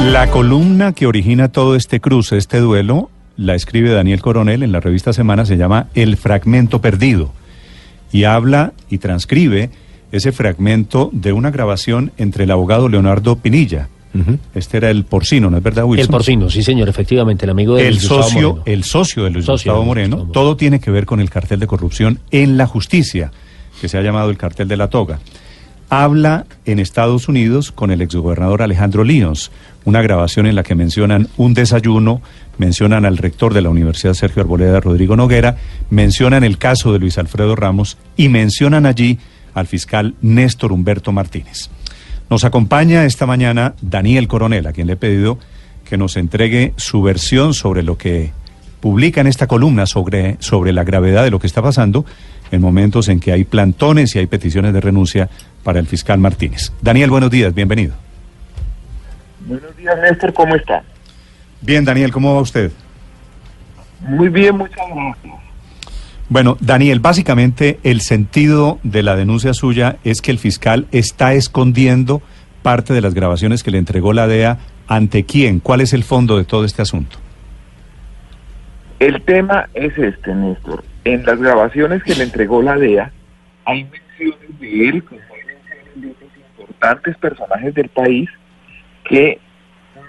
La columna que origina todo este cruce, este duelo, la escribe Daniel Coronel en la revista Semana, se llama El Fragmento Perdido. Y habla y transcribe ese fragmento de una grabación entre el abogado Leonardo Pinilla. Este era el porcino, ¿no es verdad, Wilson? El porcino, sí, señor, efectivamente, el amigo de el Luis Gustavo socio, Moreno. el socio de Luis Socio Gustavo de Luis Moreno. Gustavo Moreno. Todo tiene que ver con el cartel de corrupción en la justicia, que se ha llamado el cartel de la toga. Habla en Estados Unidos con el exgobernador Alejandro Líos, una grabación en la que mencionan un desayuno, mencionan al rector de la Universidad Sergio Arboleda, Rodrigo Noguera, mencionan el caso de Luis Alfredo Ramos y mencionan allí al fiscal Néstor Humberto Martínez. Nos acompaña esta mañana Daniel Coronel, a quien le he pedido que nos entregue su versión sobre lo que publica en esta columna sobre, sobre la gravedad de lo que está pasando en momentos en que hay plantones y hay peticiones de renuncia para el fiscal Martínez. Daniel, buenos días, bienvenido. Buenos días, Néstor, ¿cómo está? Bien, Daniel, ¿cómo va usted? Muy bien, muchas gracias. Bueno, Daniel, básicamente el sentido de la denuncia suya es que el fiscal está escondiendo parte de las grabaciones que le entregó la DEA. ¿Ante quién? ¿Cuál es el fondo de todo este asunto? El tema es este, Néstor. En las grabaciones que le entregó la DEA, hay menciones de él, como hay menciones de otros importantes personajes del país, que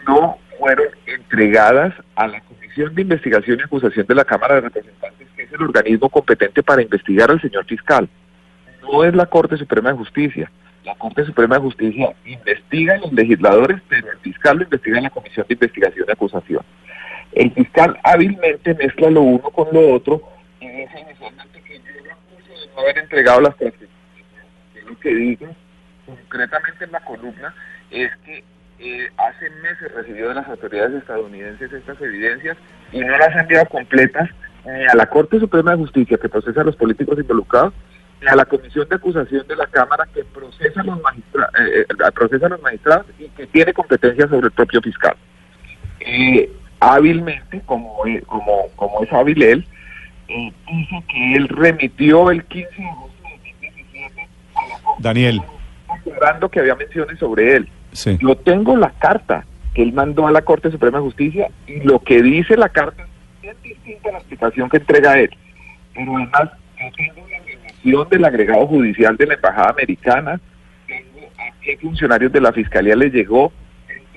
no fueron entregadas a la Comisión de Investigación y Acusación de la Cámara de Representantes, que es el organismo competente para investigar al señor fiscal. No es la Corte Suprema de Justicia. La Corte Suprema de Justicia investiga a los legisladores, pero el fiscal lo investiga en la Comisión de Investigación y Acusación. El fiscal hábilmente mezcla lo uno con lo otro dice inicialmente que yo lo acuso de no haber entregado las transcripciones. Lo que digo concretamente en la columna es que eh, hace meses recibió de las autoridades estadounidenses estas evidencias y no las ha enviado completas ni a la Corte Suprema de Justicia que procesa a los políticos involucrados ni a la Comisión de Acusación de la Cámara que procesa a los, magistra eh, eh, procesa a los magistrados y que tiene competencia sobre el propio fiscal. Eh, hábilmente, como, como, como es hábil él, eh, dice que él remitió el 15 de agosto de 2017 a la Corte Daniel, aclarando que había menciones sobre él. sí. Yo tengo la carta que él mandó a la Corte Suprema de Justicia y lo que dice la carta es distinta a la explicación que entrega él. Pero además, yo tengo la remisión del agregado judicial de la Embajada Americana, tengo a qué funcionarios de la Fiscalía les llegó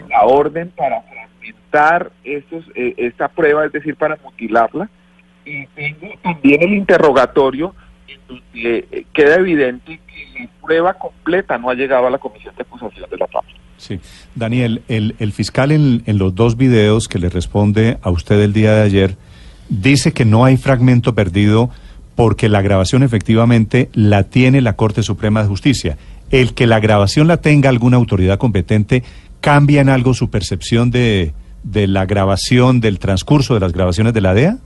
la orden para fragmentar estos, eh, esta prueba, es decir, para mutilarla, y tengo también el interrogatorio en eh, queda evidente que la prueba completa no ha llegado a la Comisión de Acusación de la Paz. Sí. Daniel, el, el fiscal en, en los dos videos que le responde a usted el día de ayer dice que no hay fragmento perdido porque la grabación efectivamente la tiene la Corte Suprema de Justicia. El que la grabación la tenga alguna autoridad competente cambia en algo su percepción de, de la grabación, del transcurso de las grabaciones de la DEA.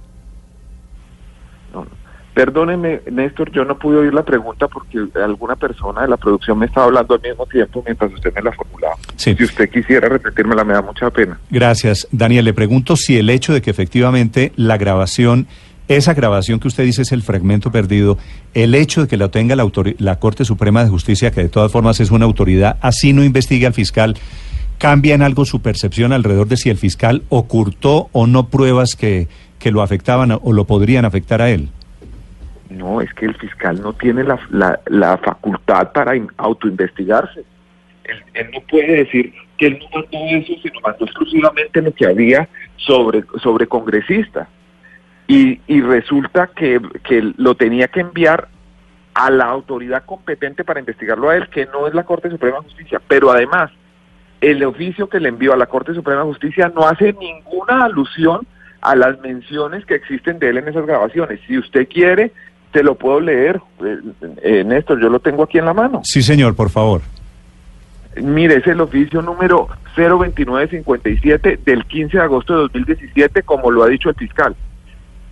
Perdóneme, Néstor, yo no pude oír la pregunta porque alguna persona de la producción me estaba hablando al mismo tiempo mientras usted me la formulaba. Sí. Si usted quisiera repetírmela, me da mucha pena. Gracias. Daniel, le pregunto si el hecho de que efectivamente la grabación, esa grabación que usted dice es el fragmento perdido, el hecho de que lo tenga la, la Corte Suprema de Justicia, que de todas formas es una autoridad, así no investigue al fiscal, cambia en algo su percepción alrededor de si el fiscal ocultó o no pruebas que, que lo afectaban o lo podrían afectar a él. No, es que el fiscal no tiene la, la, la facultad para in- autoinvestigarse. Él, él no puede decir que él no mandó eso, sino mandó exclusivamente lo que había sobre, sobre congresistas. Y, y resulta que, que lo tenía que enviar a la autoridad competente para investigarlo a él, que no es la Corte Suprema de Justicia. Pero además, el oficio que le envió a la Corte Suprema de Justicia no hace ninguna alusión a las menciones que existen de él en esas grabaciones. Si usted quiere, te lo puedo leer, eh, eh, Néstor, yo lo tengo aquí en la mano. Sí, señor, por favor. Mire, es el oficio número 02957 del 15 de agosto de 2017, como lo ha dicho el fiscal,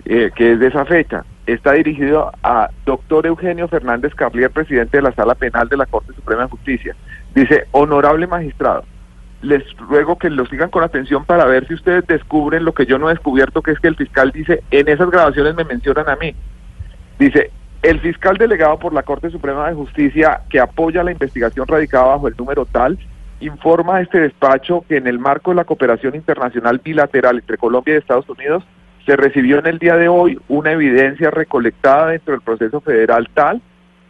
eh, que es de esa fecha. Está dirigido a doctor Eugenio Fernández Carlier, presidente de la Sala Penal de la Corte Suprema de Justicia. Dice, honorable magistrado, les ruego que lo sigan con atención para ver si ustedes descubren lo que yo no he descubierto, que es que el fiscal dice, en esas grabaciones me mencionan a mí. Dice, el fiscal delegado por la Corte Suprema de Justicia que apoya la investigación radicada bajo el número tal informa este despacho que en el marco de la cooperación internacional bilateral entre Colombia y Estados Unidos se recibió en el día de hoy una evidencia recolectada dentro del proceso federal tal,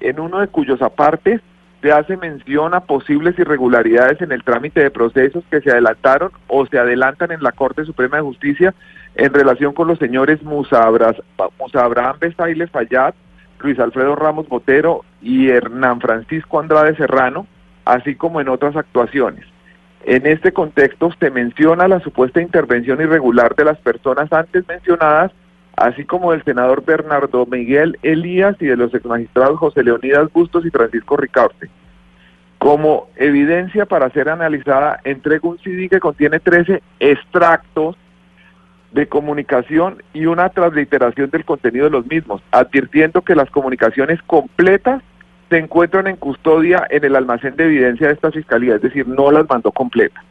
en uno de cuyos apartes se hace mención a posibles irregularidades en el trámite de procesos que se adelantaron o se adelantan en la Corte Suprema de Justicia en relación con los señores Musa, Abraham Besaile Fayad, Luis Alfredo Ramos Botero y Hernán Francisco Andrade Serrano, así como en otras actuaciones. En este contexto se menciona la supuesta intervención irregular de las personas antes mencionadas, así como del senador Bernardo Miguel Elías y de los exmagistrados José Leonidas Bustos y Francisco Ricaurte. Como evidencia para ser analizada, entrega un CD que contiene 13 extractos de comunicación y una transliteración del contenido de los mismos, advirtiendo que las comunicaciones completas se encuentran en custodia en el almacén de evidencia de esta fiscalía, es decir, no las mandó completas.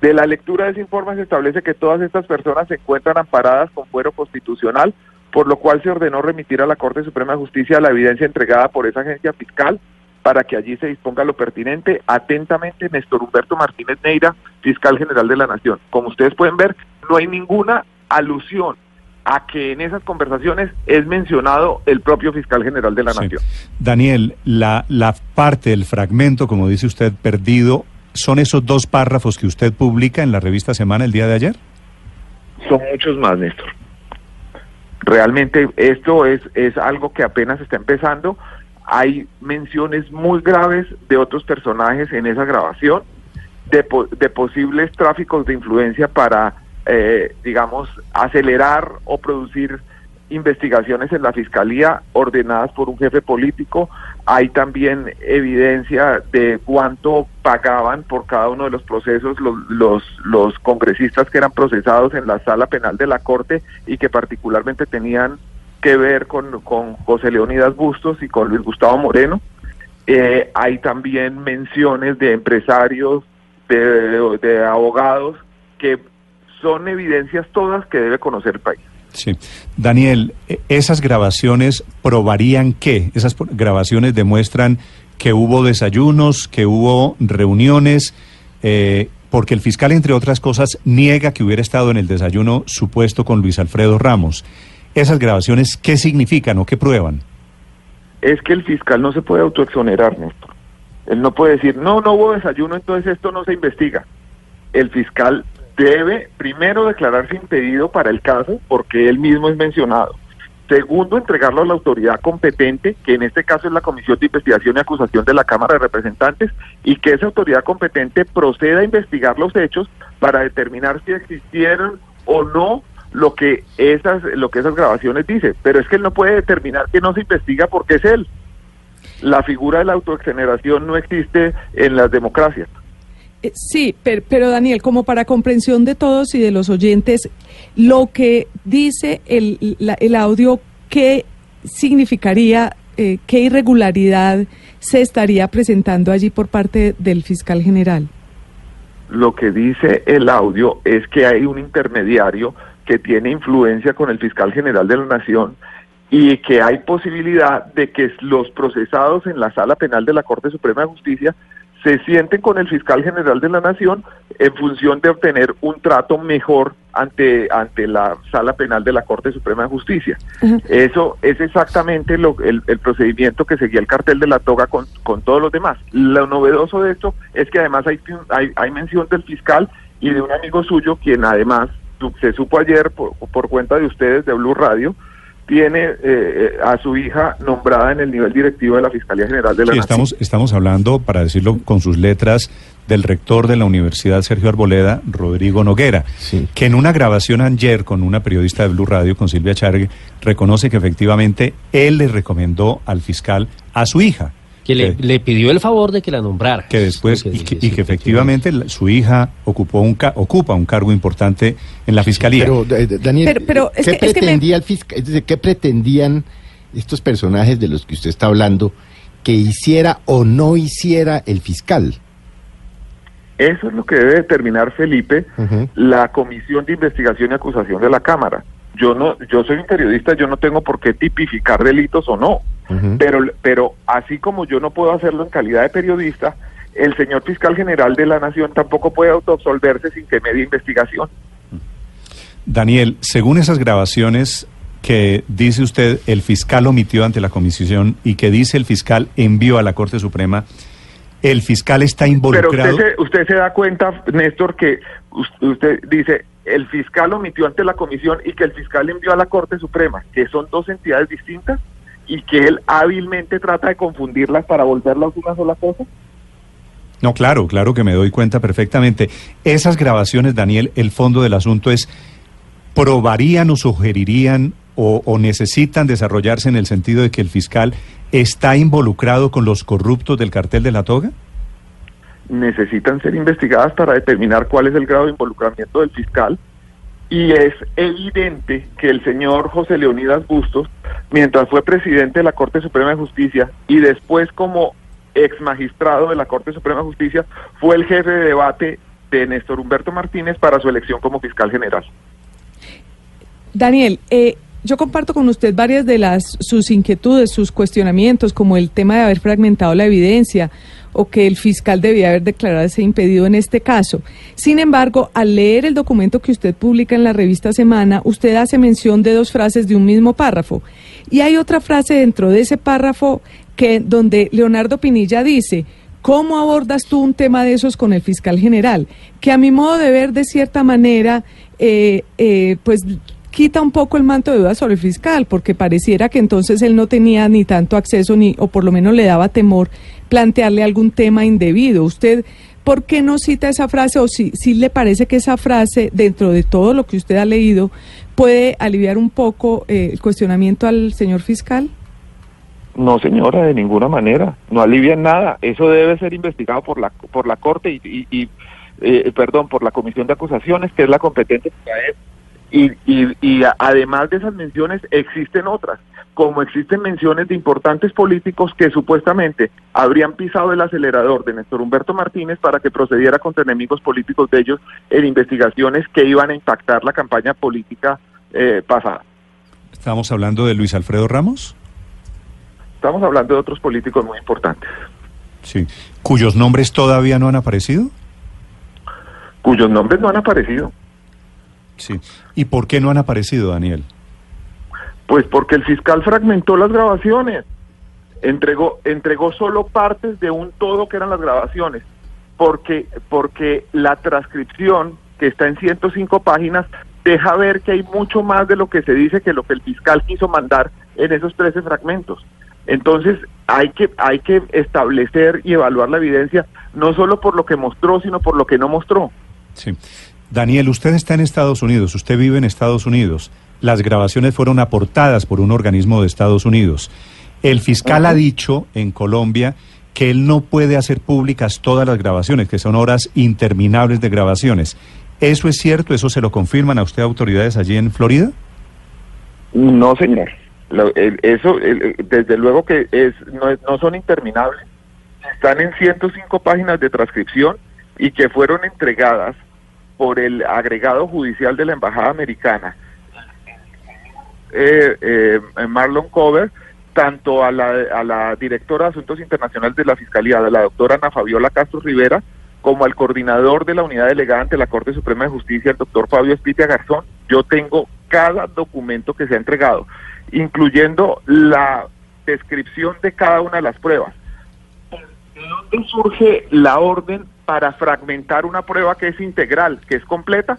De la lectura de ese informe se establece que todas estas personas se encuentran amparadas con fuero constitucional, por lo cual se ordenó remitir a la Corte Suprema de Justicia la evidencia entregada por esa agencia fiscal para que allí se disponga lo pertinente. Atentamente, Néstor Humberto Martínez Neira, fiscal general de la Nación. Como ustedes pueden ver, no hay ninguna alusión a que en esas conversaciones es mencionado el propio fiscal general de la Nación. Daniel, la, la parte del fragmento, como dice usted, perdido, ¿son esos dos párrafos que usted publica en la revista Semana el día de ayer? Son muchos más, Néstor. Realmente esto es, es algo que apenas está empezando. Hay menciones muy graves de otros personajes en esa grabación, de, de posibles tráficos de influencia para eh, digamos, acelerar o producir investigaciones en la fiscalía ordenadas por un jefe político. Hay también evidencia de cuánto pagaban por cada uno de los procesos los, los, los congresistas que eran procesados en la sala penal de la Corte y que particularmente tenían que ver con, con José Leonidas Bustos y con Luis Gustavo Moreno. Eh, hay también menciones de empresarios, de, de abogados que son evidencias todas que debe conocer el país. Sí. Daniel, e, ¿esas grabaciones probarían qué? ¿Esas grabaciones demuestran que hubo desayunos, que hubo reuniones? Eh, porque el fiscal, entre otras cosas, niega que hubiera estado en el desayuno supuesto con Luis Alfredo Ramos. ¿Esas grabaciones qué significan o qué prueban? Es que el fiscal no se puede autoexonerar, Néstor. Él no puede decir, no, no hubo desayuno, entonces esto no se investiga. El fiscal debe primero declararse impedido para el caso porque él mismo es mencionado. Segundo, entregarlo a la autoridad competente, que en este caso es la Comisión de Investigación y Acusación de la Cámara de Representantes, y que esa autoridad competente proceda a investigar los hechos para determinar si existieron o no lo que esas lo que esas grabaciones dicen. Pero es que él no puede determinar que no se investiga porque es él. La figura de la autoexoneración no existe en las democracias. Eh, sí, pero, Daniel, como para comprensión de todos y de los oyentes, lo que dice el, el audio, ¿qué significaría, eh, qué irregularidad se estaría presentando allí por parte del fiscal general? Lo que dice el audio es que hay un intermediario que tiene influencia con el fiscal general de la Nación y que hay posibilidad de que los procesados en la sala penal de la Corte Suprema de Justicia se sienten con el fiscal general de la nación en función de obtener un trato mejor ante ante la sala penal de la Corte Suprema de Justicia. Eso es exactamente lo, el, procedimiento que seguía el cartel de la toga con, con todos los demás. Lo novedoso de esto es que además hay, hay, hay mención del fiscal y de un amigo suyo, quien además se supo ayer por, por cuenta de ustedes de Blue Radio, tiene eh, eh, a su hija nombrada en el nivel directivo de la Fiscalía General de la sí, Estamos, estamos hablando, para decirlo con sus letras, del rector de la Universidad Sergio Arboleda, Rodrigo Noguera, que en una grabación ayer con una periodista de Blue Radio, con Silvia Chargue, reconoce que efectivamente él le recomendó al fiscal a su hija que le, pidió el favor de que la nombrara. Que después, y que, efectivamente su hija ocupó un ocupa un cargo importante en la fiscalía. Pero, eh, Daniel, ¿qué, pretendía el fiscal, ¿qué pretendían estos personajes de los que usted está hablando que hiciera o no hiciera el fiscal? Eso es lo que debe determinar Felipe, la Comisión de Investigación y Acusación de la Cámara. Yo no, yo soy un periodista, yo no tengo por qué tipificar delitos o no pero, pero así como yo no puedo hacerlo en calidad de periodista, el señor fiscal general de la Nación tampoco puede autoabsolverse sin que medie investigación. Daniel, según esas grabaciones que dice usted el fiscal omitió ante la comisión y que dice el fiscal envió a la Corte Suprema, el fiscal está involucrado. Pero usted se, da cuenta, Néstor, que usted dice el fiscal omitió ante la comisión y que el fiscal envió a la Corte Suprema, que son dos entidades distintas y que él hábilmente trata de confundirlas para volverlas una sola cosa. No, claro, claro que me doy cuenta perfectamente. Esas grabaciones, Daniel, el fondo del asunto es, ¿probarían o sugerirían o, necesitan desarrollarse en el sentido de que el fiscal está involucrado con los corruptos del cartel de la toga? Necesitan ser investigadas para determinar cuál es el grado de involucramiento del fiscal y es evidente que el señor José Leonidas Bustos, mientras fue presidente de la Corte Suprema de Justicia y después como ex magistrado de la Corte Suprema de Justicia, fue el jefe de debate de Néstor Humberto Martínez para su elección como fiscal general. Daniel, eh, yo comparto con usted varias de las sus inquietudes, sus cuestionamientos, como el tema de haber fragmentado la evidencia o que el fiscal debía haber declarado ese impedido en este caso. Sin embargo, al leer el documento que usted publica en la revista Semana, usted hace mención de dos frases de un mismo párrafo. Y hay otra frase dentro de ese párrafo que donde Leonardo Pinilla dice, ¿cómo abordas tú un tema de esos con el fiscal general? Que a mi modo de ver, de cierta manera, eh, eh, pues quita un poco el manto de duda sobre el fiscal, porque pareciera que entonces él no tenía ni tanto acceso, ni, o por lo menos le daba temor plantearle algún tema indebido. ¿Usted por qué no cita esa frase o si, si le parece que esa frase, dentro de todo lo que usted ha leído, puede aliviar un poco eh, el cuestionamiento al señor fiscal? No, señora, de ninguna manera. No alivia nada. Eso debe ser investigado por la por la corte y, y, eh, perdón, por la comisión de acusaciones, que es la competente para eso. Y, y, además de esas menciones existen otras, como existen menciones de importantes políticos que supuestamente habrían pisado el acelerador de Néstor Humberto Martínez para que procediera contra enemigos políticos de ellos en investigaciones que iban a impactar la campaña política eh, pasada. ¿Estamos hablando de Luis Alfredo Ramos? Estamos hablando de otros políticos muy importantes. Sí. ¿Cuyos nombres todavía no han aparecido? Cuyos nombres no han aparecido. Sí. ¿Y por qué no han aparecido, Daniel? Pues porque el fiscal fragmentó las grabaciones. Entregó, entregó solo partes de un todo que eran las grabaciones. Porque, porque la transcripción, que está en 105 páginas, deja ver que hay mucho más de lo que se dice que lo que el fiscal quiso mandar en esos 13 fragmentos. Entonces hay que, hay que establecer y evaluar la evidencia no solo por lo que mostró, sino por lo que no mostró. Sí. Daniel, usted está en Estados Unidos, usted vive en Estados Unidos. Las grabaciones fueron aportadas por un organismo de Estados Unidos. El fiscal ha dicho en Colombia que él no puede hacer públicas todas las grabaciones, que son horas interminables de grabaciones. ¿Eso es cierto? ¿Eso se lo confirman a usted autoridades allí en Florida? No, señor. eso, desde luego que es, no, no son interminables. Están en 105 páginas de transcripción y que fueron entregadas por el agregado judicial de la Embajada Americana, eh, eh, Marlon Cover, tanto a la, directora de Asuntos Internacionales de la Fiscalía, de la doctora Ana Fabiola Castro Rivera, como al coordinador de la unidad delegada ante la Corte Suprema de Justicia, el doctor Fabio Espitia Garzón, yo tengo cada documento que se ha entregado, incluyendo la descripción de cada una de las pruebas. ¿De dónde surge la orden para fragmentar una prueba que es integral, que es completa,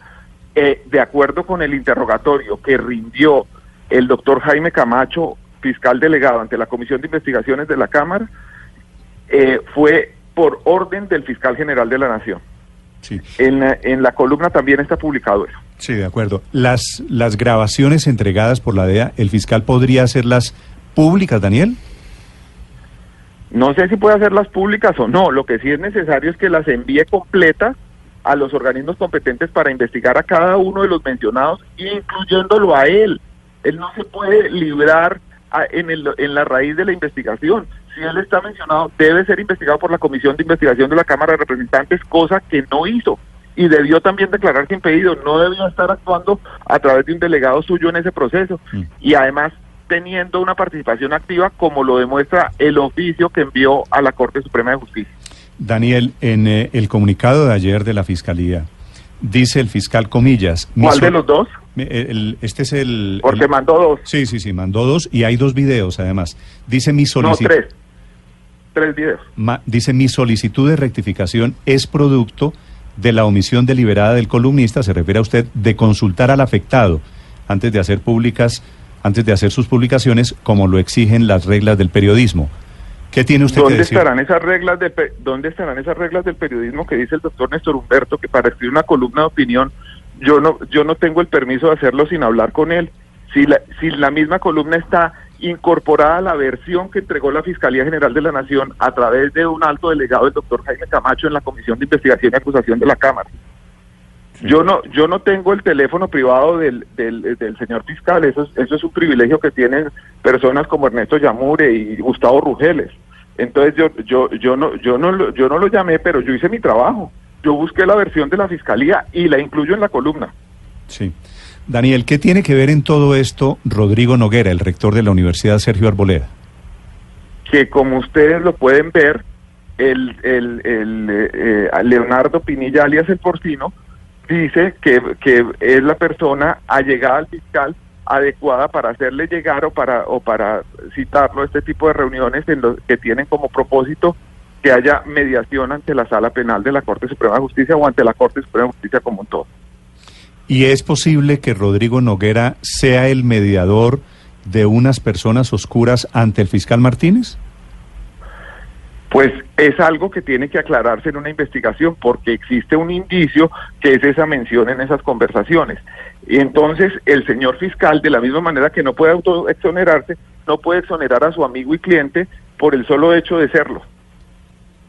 eh, de acuerdo con el interrogatorio que rindió el doctor Jaime Camacho, fiscal delegado ante la Comisión de Investigaciones de la Cámara, eh, fue por orden del fiscal general de la Nación. Sí. En, la, en la columna también está publicado eso. Sí, de acuerdo. Las, las grabaciones entregadas por la DEA, ¿el fiscal podría hacerlas públicas, Daniel? No sé si puede hacerlas públicas o no, lo que sí es necesario es que las envíe completas a los organismos competentes para investigar a cada uno de los mencionados, incluyéndolo a él. Él no se puede librar en, el, en la raíz de la investigación. Si él está mencionado, debe ser investigado por la Comisión de Investigación de la Cámara de Representantes, cosa que no hizo. Y debió también declararse impedido, no debió estar actuando a través de un delegado suyo en ese proceso. Mm. Y además teniendo una participación activa como lo demuestra el oficio que envió a la Corte Suprema de Justicia. Daniel, en eh, el comunicado de ayer de la Fiscalía, dice el fiscal comillas. ¿Cuál de los dos? este es el... Porque mandó dos. Sí, sí, sí, mandó dos y hay dos videos además. Dice mi solicitud... No, tres. Tres videos. dice mi solicitud de rectificación es producto de la omisión deliberada del columnista, se refiere a usted, de consultar al afectado antes de hacer públicas, antes de hacer sus publicaciones, como lo exigen las reglas del periodismo. ¿Qué tiene usted ¿Dónde que decir? Estarán esas reglas de, ¿Dónde estarán esas reglas del periodismo que dice el doctor Néstor Humberto que para escribir una columna de opinión yo no, yo no tengo el permiso de hacerlo sin hablar con él? Si la, si la misma columna está incorporada a la versión que entregó la Fiscalía General de la Nación a través de un alto delegado del doctor Jaime Camacho en la Comisión de Investigación y Acusación de la Cámara. Yo no, yo no tengo el teléfono privado del, del, del, señor fiscal, eso es, eso es un privilegio que tienen personas como Ernesto Yamure y Gustavo Rugeles. Entonces yo, yo, yo no, yo no, yo no lo llamé, pero yo hice mi trabajo. Yo busqué la versión de la fiscalía y la incluyo en la columna. Sí. Daniel, ¿qué tiene que ver en todo esto Rodrigo Noguera, el rector de la Universidad Sergio Arboleda? Que como ustedes lo pueden ver, el, el, el eh, Leonardo Pinilla, alias el porcino, dice que, que es la persona allegada al fiscal adecuada para hacerle llegar o para o para citarlo a este tipo de reuniones en los que tienen como propósito que haya mediación ante la sala penal de la Corte Suprema de Justicia o ante la Corte Suprema de Justicia como un todo. ¿Y es posible que Rodrigo Noguera sea el mediador de unas personas oscuras ante el fiscal Martínez? Pues es algo que tiene que aclararse en una investigación porque existe un indicio que es esa mención en esas conversaciones. Y entonces el señor fiscal, de la misma manera que no puede autoexonerarse, no puede exonerar a su amigo y cliente por el solo hecho de serlo.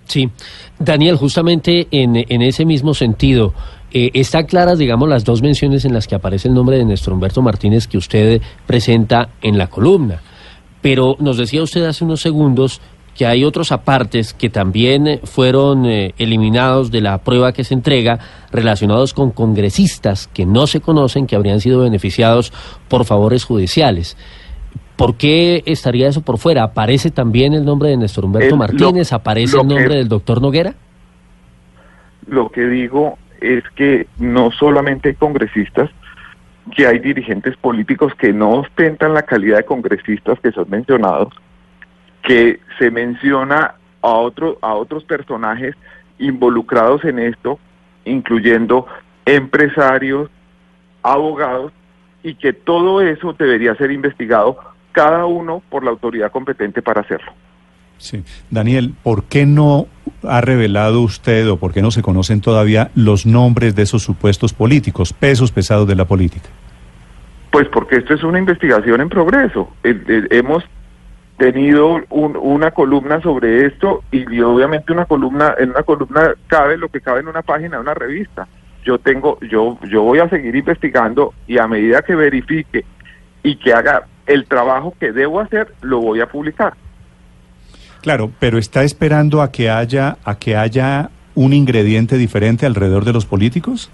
Sí, Daniel, justamente en, en ese mismo sentido, eh, están claras, digamos, las dos menciones en las que aparece el nombre de Néstor Humberto Martínez que usted presenta en la columna. Pero nos decía usted hace unos segundos que hay otros apartes que también eh, fueron eh, eliminados de la prueba que se entrega relacionados con congresistas que no se conocen, que habrían sido beneficiados por favores judiciales. ¿Por qué estaría eso por fuera? ¿Aparece también el nombre de Néstor Humberto Martínez? ¿Aparece el nombre del doctor Noguera? Lo que digo es que no solamente hay congresistas, que hay dirigentes políticos que no ostentan la calidad de congresistas que son mencionados, que se menciona a, otro, a otros personajes involucrados en esto, incluyendo empresarios, abogados, y que todo eso debería ser investigado cada uno por la autoridad competente para hacerlo. Sí. Daniel, ¿por qué no ha revelado usted o por qué no se conocen todavía los nombres de esos supuestos políticos, pesos pesados de la política? Pues porque esto es una investigación en progreso. hemos tenido una columna sobre esto y, obviamente una columna en una columna cabe lo que cabe en una página de una revista. Yo tengo yo yo voy a seguir investigando y a medida que verifique y que haga el trabajo que debo hacer lo voy a publicar. Claro pero está esperando a que haya a que haya un ingrediente diferente alrededor de los políticos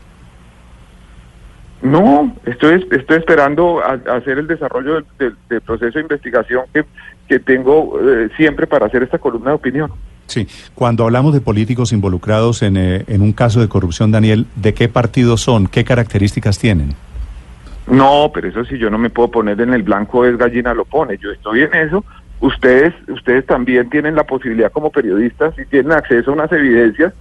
no, estoy, estoy esperando a, hacer el desarrollo del, proceso de investigación que, que tengo eh, siempre para hacer esta columna de opinión. Sí, cuando hablamos de políticos involucrados en, eh, en un caso de corrupción, Daniel, ¿de qué partido son? ¿Qué características tienen? No, pero eso sí, yo no me puedo poner en el blanco es gallina lo pone, yo estoy en eso. Ustedes, ustedes también tienen la posibilidad como periodistas y tienen acceso a unas evidencias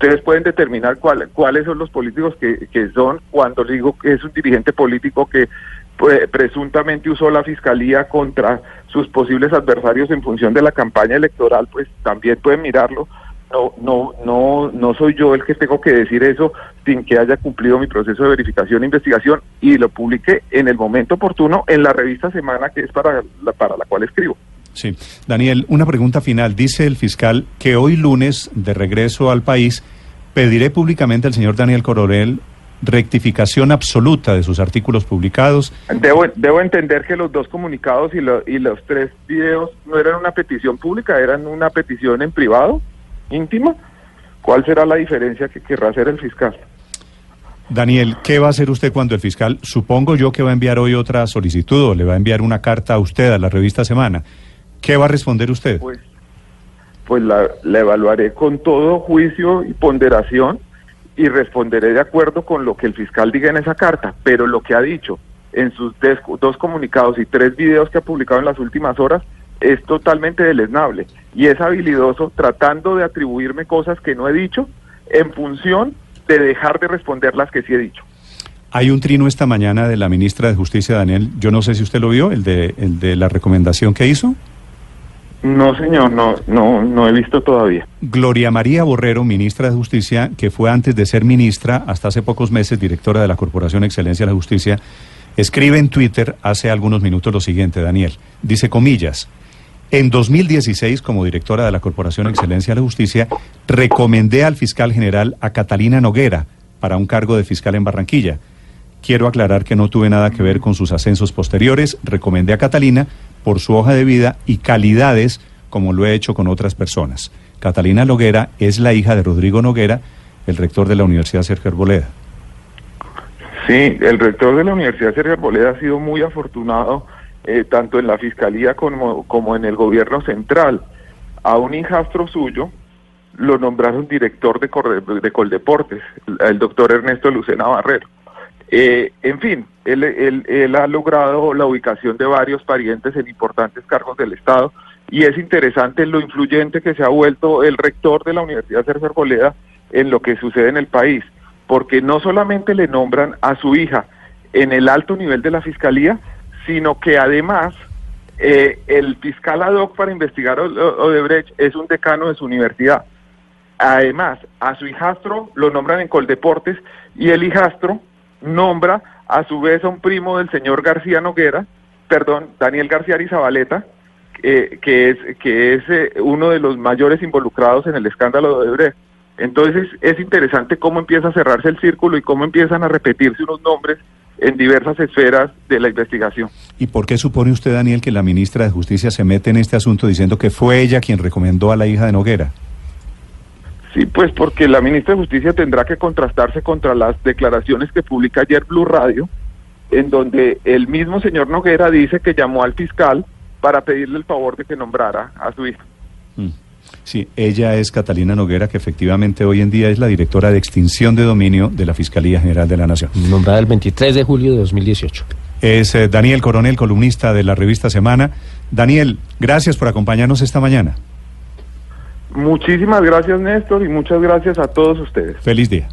ustedes pueden determinar cuáles son los políticos que, que son, cuando digo que es un dirigente político que pues, presuntamente usó la fiscalía contra sus posibles adversarios en función de la campaña electoral, pues también pueden mirarlo. No, no, no, no soy yo el que tengo que decir eso sin que haya cumplido mi proceso de verificación e investigación y lo publiqué en el momento oportuno en la revista Semana que es para la, para la cual escribo. Sí. Daniel, una pregunta final. Dice el fiscal que hoy lunes, de regreso al país, pediré públicamente al señor Daniel Coronel rectificación absoluta de sus artículos publicados. Debo, debo entender que los dos comunicados y, y los tres videos no eran una petición pública, eran una petición en privado, íntima. ¿Cuál será la diferencia que querrá hacer el fiscal? Daniel, ¿qué va a hacer usted cuando el fiscal, supongo yo que va a enviar hoy otra solicitud o le va a enviar una carta a usted a la revista Semana? ¿Qué va a responder usted? Pues, pues la, la evaluaré con todo juicio y ponderación y responderé de acuerdo con lo que el fiscal diga en esa carta, pero lo que ha dicho en sus dos comunicados y tres videos que ha publicado en las últimas horas es totalmente deleznable y es habilidoso tratando de atribuirme cosas que no he dicho en función de dejar de responder las que sí he dicho. Hay un trino esta mañana de la ministra de Justicia, Daniel, yo no sé si usted lo vio, el de, el de la recomendación que hizo. No, señor, no, no, no he visto todavía. Gloria María Borrero, ministra de Justicia, que fue antes de ser ministra, hasta hace pocos meses, directora de la Corporación Excelencia de la Justicia, escribe en Twitter hace algunos minutos lo siguiente, Daniel. Dice comillas. En 2016, como directora de la Corporación Excelencia de la Justicia, recomendé al fiscal general a Catalina Noguera para un cargo de fiscal en Barranquilla. Quiero aclarar que no tuve nada que ver con sus ascensos posteriores. Recomendé a Catalina por su hoja de vida y calidades como lo he hecho con otras personas. Catalina Noguera es la hija de Rodrigo Noguera, el rector de la Universidad Sergio Arboleda. Sí, el rector de la Universidad Sergio Arboleda ha sido muy afortunado eh, tanto en la Fiscalía como, como en el gobierno central. A un hijastro suyo lo nombraron director de, de Coldeportes, el doctor Ernesto Lucena Barrero. Eh, en fin, él, ha logrado la ubicación de varios parientes en importantes cargos del Estado y es interesante lo influyente que se ha vuelto el rector de la Universidad Sergio Arboleda en lo que sucede en el país, porque no solamente le nombran a su hija en el alto nivel de la Fiscalía, sino que además eh, el fiscal ad hoc para investigar Odebrecht es un decano de su universidad. Además, a su hijastro lo nombran en Coldeportes y el hijastro nombra a su vez a un primo del señor García Noguera, perdón, Daniel García Arizabaleta, que es, que es eh, uno de los mayores involucrados en el escándalo de Odebrecht. Entonces es interesante cómo empieza a cerrarse el círculo y cómo empiezan a repetirse unos nombres en diversas esferas de la investigación. ¿Y por qué supone usted, Daniel, que la ministra de Justicia se mete en este asunto diciendo que fue ella quien recomendó a la hija de Noguera? Sí, pues porque la ministra de Justicia tendrá que contrastarse contra las declaraciones que publica ayer Blue Radio, en donde el mismo señor Noguera dice que llamó al fiscal para pedirle el favor de que nombrara a su hija. Mm. Sí, ella es Catalina Noguera, que efectivamente hoy en día es la directora de extinción de dominio de la Fiscalía General de la Nación. Nombrada el 23 de julio de 2018. Es eh, Daniel Coronel, columnista de la revista Semana. Daniel, gracias por acompañarnos esta mañana. Muchísimas gracias, Néstor, y muchas gracias a todos ustedes. Feliz día.